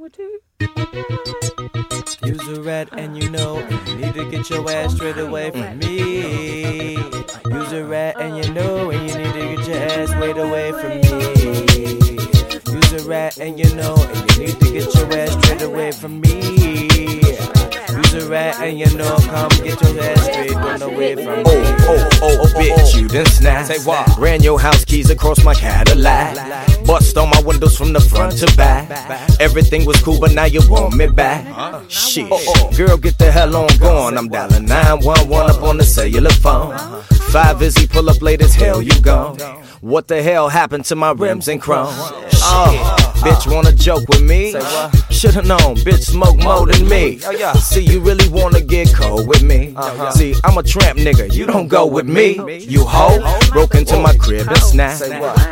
with two. Use a rat and you know you need to get your ass straight away from me. Use a rat and you know and you need to get your ass straight away from me. Use a rat and you know and you need to get your ass straight away from me. Use a rat and you know come get your ass straight on away from me. Oh, oh, oh, bitch, you done snapped. Say what? Ran your house keys across my Cadillac. Bust all my windows from the front to back. Everything was cool, but now you want me back. Shit. Girl, get the hell on going. I'm dialing 911 up on the cellular phone. Five Izzy pull up late as hell, you gone. What the hell happened to my rims and chrome? Oh, uh, bitch, wanna joke with me? Should've known, bitch, smoke more than me. See, you really wanna get cold with me? See, I'm a tramp nigga, you don't go with me. You hoe, broke into my crib and snapped.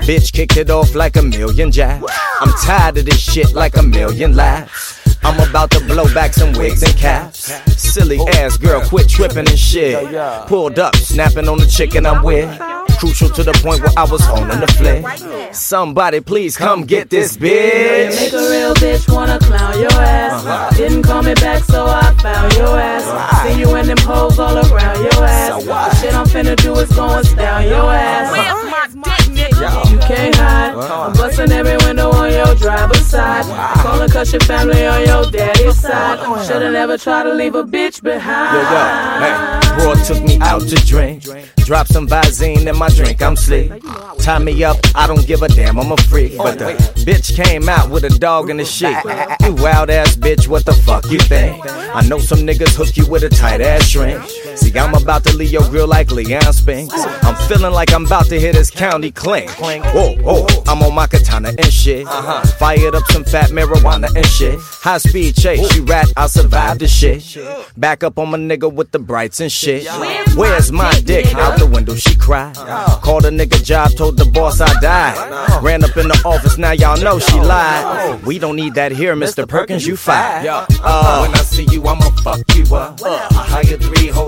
Bitch kicked it off like a million jabs. I'm tired of this shit like a million laughs. I'm about to blow back some wigs and caps. Silly ass girl, quit tripping and shit. Pulled up, snapping on the chicken I'm with. Crucial to the point where I was owning the flick. Somebody please come get this bitch. Make a real bitch wanna clown your ass. Uh-huh. Didn't call me back, so I found your ass. See you and them hoes all around your ass. The shit I'm finna do is going down your ass. Where's my dick, nigga? You can't hide. I'm busting every window side. Calling cause your family on your daddy's side. Shoulda never tried to leave a bitch behind. Yo, yo, hey, bro took me out to drink. Drop some Visine in my drink, I'm sleep. Tie me up, I don't give a damn, I'm a freak. But the bitch came out with a dog in the sheet. You wild ass bitch, what the fuck you think? I know some niggas hook you with a tight ass shrink. See, I'm about to leave your grill like Leon Spinks. I'm feeling like I'm about to hit his county clink. Whoa, whoa, I'm on and shit. Fired up some fat marijuana and shit. High speed chase, you rat, I survived the shit. Back up on my nigga with the brights and shit. Where's my dick? Out the window, she cried. Called a nigga job, told the boss I died. Ran up in the office, now y'all know she lied. We don't need that here, Mr. Perkins, you fired. Uh, when I see you, I'ma fuck you up. I hire three hoes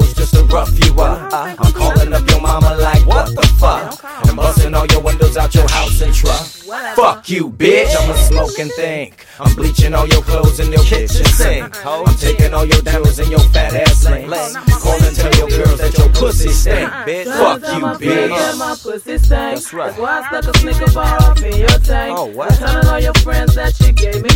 you, bitch. I'ma smoke and think. I'm bleaching all your clothes in your kitchen sink. I'm taking all your jewels and your fat ass links. Call and tell your girls that your pussy stink, uh-huh. bitch. Fuck you, Yeah, my bitch. pussy stank. That's right. That's why I stuck a snicker bar up in your tank. Oh, what? Telling all your friends that you gave me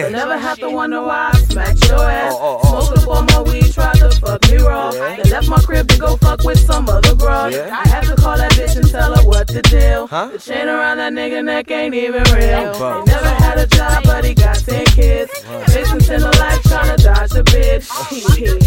crap. Never have to wonder why I smacked your ass. Oh, oh, oh. Smoked up all my weed, tried to fuck me raw. Yeah. Then left my crib to go fuck with some other broad. Yeah. I had to call that bitch and tell her what to do. Huh? The chain around that nigga neck ain't even real. Fuck. He never had a job, but he got 10 kids. Fixing in the life, trying to dodge the bitch.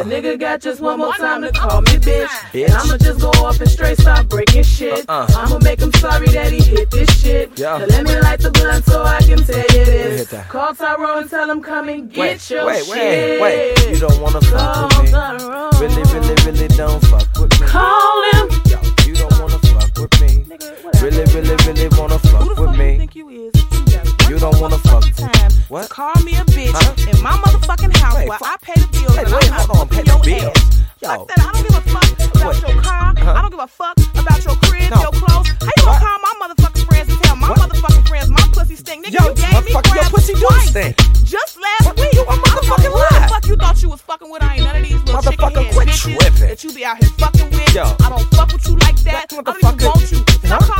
Uh-uh. Nigga got just one more time to call me bitch. Bitch. And I'ma just go off and straight start breaking shit. Uh-uh. I'ma make him sorry that he hit this shit. Yeah. So let me light the blunt so I can tell you this. Call Tyrone and tell him come and get Wait, your wait, shit. wait, wait. You don't wanna fuck with me. Really, really, really don't fuck You, got You one don't wanna fuck. time What? to call me a bitch Huh? in my motherfucking house Wait, while fu- I pay the bills Wait, and wait, I'm hold on, pay your bills. ass. Yo. Fuck that. I don't give a fuck about What? your car. Uh-huh. I don't give a fuck about your crib, No. your clothes. How you gonna call my motherfucking friends and tell my What? motherfucking friends my pussy stink? Nigga, Yo, you gave me motherfucker, your pussy twice. stink. Just last What? week. You a I don't know motherfucking lie. the fuck you thought you was fucking with. I ain't none of these little chicken head quit bitches tripping. that you be out here fucking with. Yo. I don't fuck with you like that. What I don't even want you. Huh?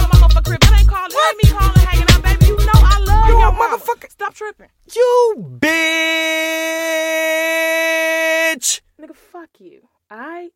Tripping. You bitch. Nigga, fuck you. Alright?